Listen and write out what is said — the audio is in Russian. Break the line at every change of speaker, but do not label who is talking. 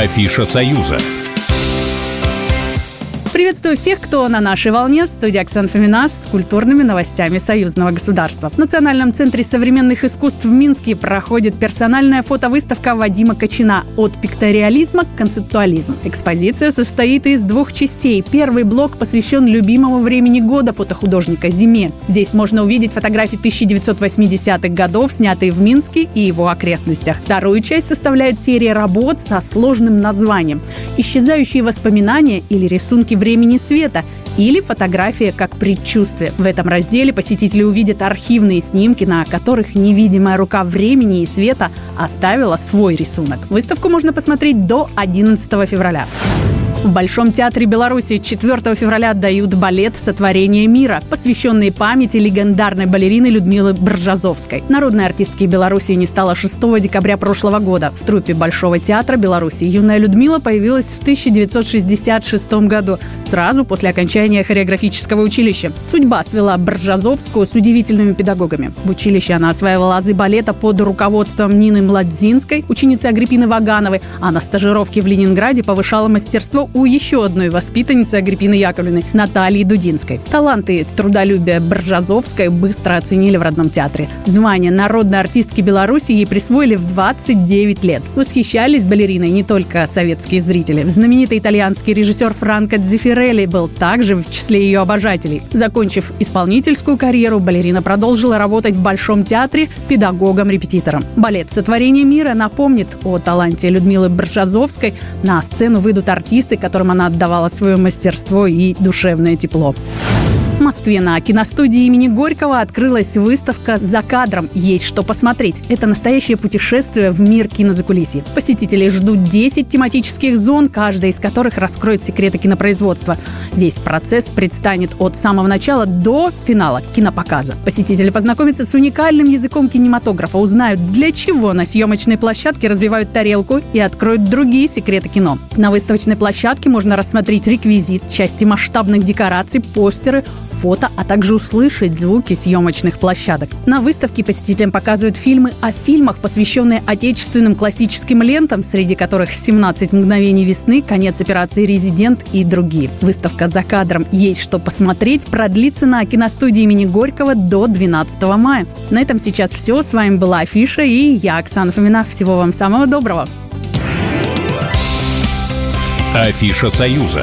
Афиша «Союза».
Приветствую всех, кто на нашей волне. В студии Оксана Фомина с культурными новостями союзного государства. В Национальном центре современных искусств в Минске проходит персональная фотовыставка Вадима Кочина «От пикториализма к концептуализму». Экспозиция состоит из двух частей. Первый блок посвящен любимому времени года фотохудожника – зиме. Здесь можно увидеть фотографии 1980-х годов, снятые в Минске и его окрестностях. Вторую часть составляет серия работ со сложным названием «Исчезающие воспоминания или рисунки времени света или фотография как предчувствие. В этом разделе посетители увидят архивные снимки, на которых невидимая рука времени и света оставила свой рисунок. Выставку можно посмотреть до 11 февраля. В Большом театре Беларуси 4 февраля отдают балет «Сотворение мира», посвященный памяти легендарной балерины Людмилы Бржазовской. Народной артистки Беларуси не стало 6 декабря прошлого года. В труппе Большого театра Беларуси юная Людмила появилась в 1966 году, сразу после окончания хореографического училища. Судьба свела Бржазовскую с удивительными педагогами. В училище она осваивала азы балета под руководством Нины Младзинской, ученицы Агриппины Вагановой, а на стажировке в Ленинграде повышала мастерство у еще одной воспитанницы Агриппины Яковлевны Натальи Дудинской. Таланты трудолюбия Бржазовской быстро оценили в родном театре. Звание народной артистки Беларуси ей присвоили в 29 лет. Восхищались балериной не только советские зрители. Знаменитый итальянский режиссер Франко Дзефирелли был также в числе ее обожателей. Закончив исполнительскую карьеру, балерина продолжила работать в Большом театре педагогом-репетитором. Балет «Сотворение мира» напомнит о таланте Людмилы Бржазовской. На сцену выйдут артисты, которым она отдавала свое мастерство и душевное тепло. В Москве на киностудии имени Горького открылась выставка «За кадром. Есть что посмотреть». Это настоящее путешествие в мир кинозакулисья. Посетителей ждут 10 тематических зон, каждая из которых раскроет секреты кинопроизводства. Весь процесс предстанет от самого начала до финала кинопоказа. Посетители познакомятся с уникальным языком кинематографа, узнают, для чего на съемочной площадке разбивают тарелку и откроют другие секреты кино. На выставочной площадке можно рассмотреть реквизит, части масштабных декораций, постеры, фото, а также услышать звуки съемочных площадок. На выставке посетителям показывают фильмы о фильмах, посвященные отечественным классическим лентам, среди которых «17 мгновений весны», «Конец операции «Резидент» и другие. Выставка «За кадром. Есть что посмотреть» продлится на киностудии имени Горького до 12 мая. На этом сейчас все. С вами была Афиша и я, Оксана Фомина. Всего вам самого доброго.
Афиша «Союза».